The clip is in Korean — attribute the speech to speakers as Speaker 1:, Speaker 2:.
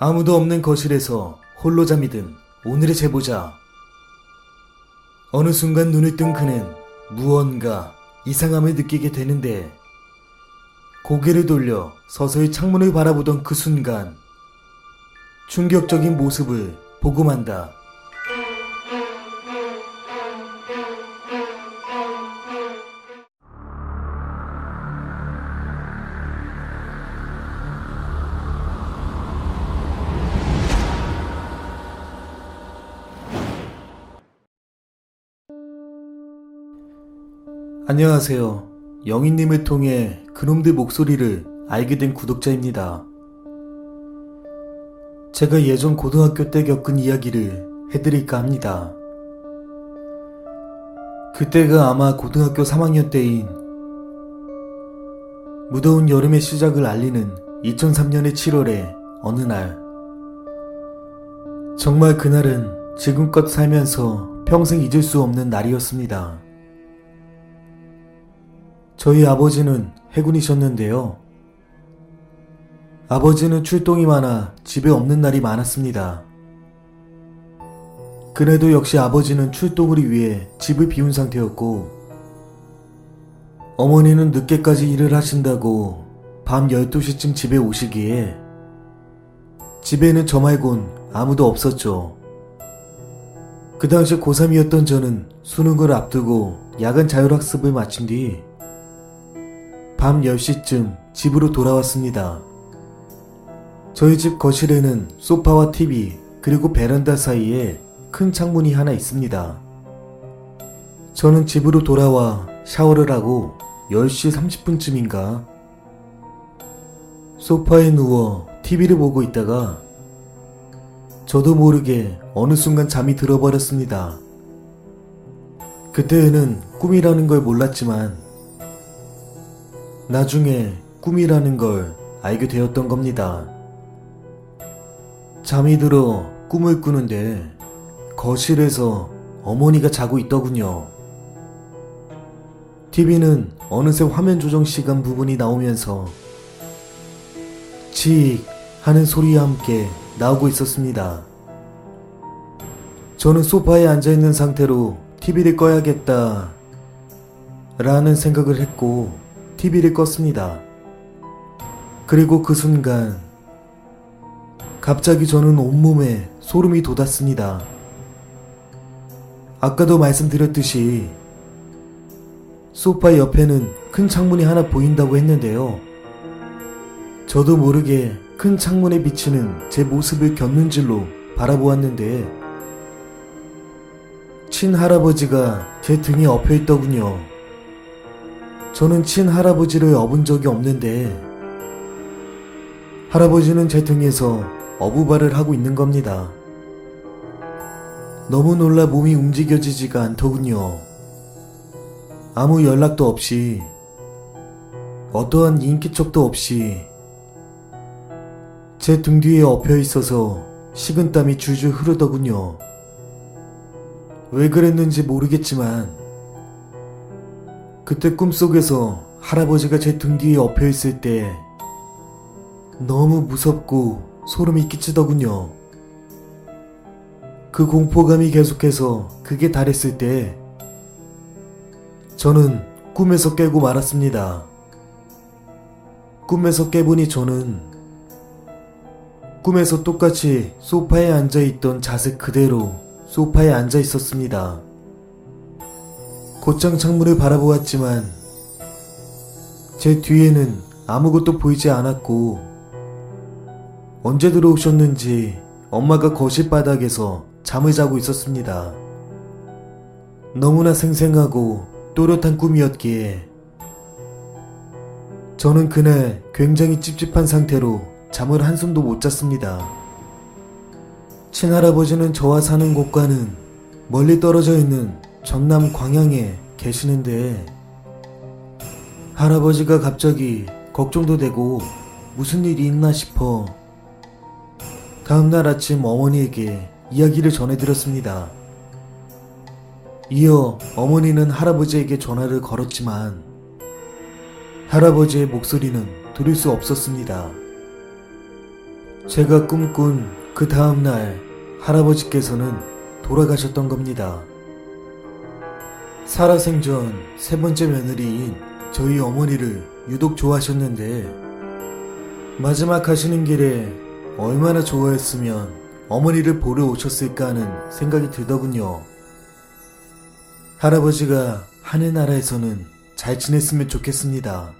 Speaker 1: 아무도 없는 거실에서 홀로 잠이 든 오늘의 제보자. 어느 순간 눈을 뜬 그는 무언가 이상함을 느끼게 되는데 고개를 돌려 서서히 창문을 바라보던 그 순간 충격적인 모습을 보고 만다. 안녕하세요. 영희님을 통해 그놈들 목소리를 알게 된 구독자입니다. 제가 예전 고등학교 때 겪은 이야기를 해드릴까 합니다. 그때가 아마 고등학교 3학년 때인 무더운 여름의 시작을 알리는 2003년의 7월의 어느 날. 정말 그날은 지금껏 살면서 평생 잊을 수 없는 날이었습니다. 저희 아버지는 해군이셨는데요. 아버지는 출동이 많아 집에 없는 날이 많았습니다. 그래도 역시 아버지는 출동을 위해 집을 비운 상태였고, 어머니는 늦게까지 일을 하신다고 밤 12시쯤 집에 오시기에, 집에는 저 말곤 아무도 없었죠. 그 당시 고3이었던 저는 수능을 앞두고 야간 자율학습을 마친 뒤, 밤 10시쯤 집으로 돌아왔습니다. 저희 집 거실에는 소파와 TV 그리고 베란다 사이에 큰 창문이 하나 있습니다. 저는 집으로 돌아와 샤워를 하고 10시 30분쯤인가 소파에 누워 TV를 보고 있다가 저도 모르게 어느 순간 잠이 들어버렸습니다. 그때는 꿈이라는 걸 몰랐지만 나중에 꿈이라는 걸 알게 되었던 겁니다. 잠이 들어 꿈을 꾸는데 거실에서 어머니가 자고 있더군요. TV는 어느새 화면 조정 시간 부분이 나오면서 칙 하는 소리와 함께 나오고 있었습니다. 저는 소파에 앉아 있는 상태로 TV를 꺼야겠다 라는 생각을 했고 TV를 껐습니다. 그리고 그 순간 갑자기 저는 온몸에 소름이 돋았습니다. 아까도 말씀드렸듯이 소파 옆에는 큰 창문이 하나 보인다고 했는데요. 저도 모르게 큰 창문에 비치는 제 모습을 곁눈질로 바라보았는데 친할아버지가 제 등에 엎여 있더군요. 저는 친할아버지를 업은 적이 없는데 할아버지는 제 등에서 어부발을 하고 있는 겁니다. 너무 놀라 몸이 움직여지지가 않더군요. 아무 연락도 없이 어떠한 인기척도 없이 제 등 뒤에 엎여 있어서 식은땀이 줄줄 흐르더군요. 왜 그랬는지 모르겠지만 그때 꿈속에서 할아버지가 제 등 뒤에 엎여 있을 때 너무 무섭고 소름이 끼치더군요. 그 공포감이 계속해서 그게 달했을 때 저는 꿈에서 깨고 말았습니다. 꿈에서 깨보니 저는 꿈에서 똑같이 소파에 앉아 있던 자세 그대로 소파에 앉아 있었습니다. 곧장 창문을 바라보았지만 제 뒤에는 아무것도 보이지 않았고 언제 들어오셨는지 엄마가 거실 바닥에서 잠을 자고 있었습니다. 너무나 생생하고 또렷한 꿈이었기에 저는 그날 굉장히 찝찝한 상태로 잠을 한숨도 못 잤습니다. 친할아버지는 저와 사는 곳과는 멀리 떨어져 있는 전남 광양에 계시는데 할아버지가 갑자기 걱정도 되고 무슨 일이 있나 싶어 다음날 아침 어머니에게 이야기를 전해드렸습니다. 이어 어머니는 할아버지에게 전화를 걸었지만 할아버지의 목소리는 들을 수 없었습니다. 제가 꿈꾼 그 다음날 할아버지께서는 돌아가셨던 겁니다. 살아생전 세 번째 며느리인 저희 어머니를 유독 좋아하셨는데 마지막 하시는 길에 얼마나 좋아했으면 어머니를 보러 오셨을까 하는 생각이 들더군요. 할아버지가 하늘 나라에서는 잘 지냈으면 좋겠습니다.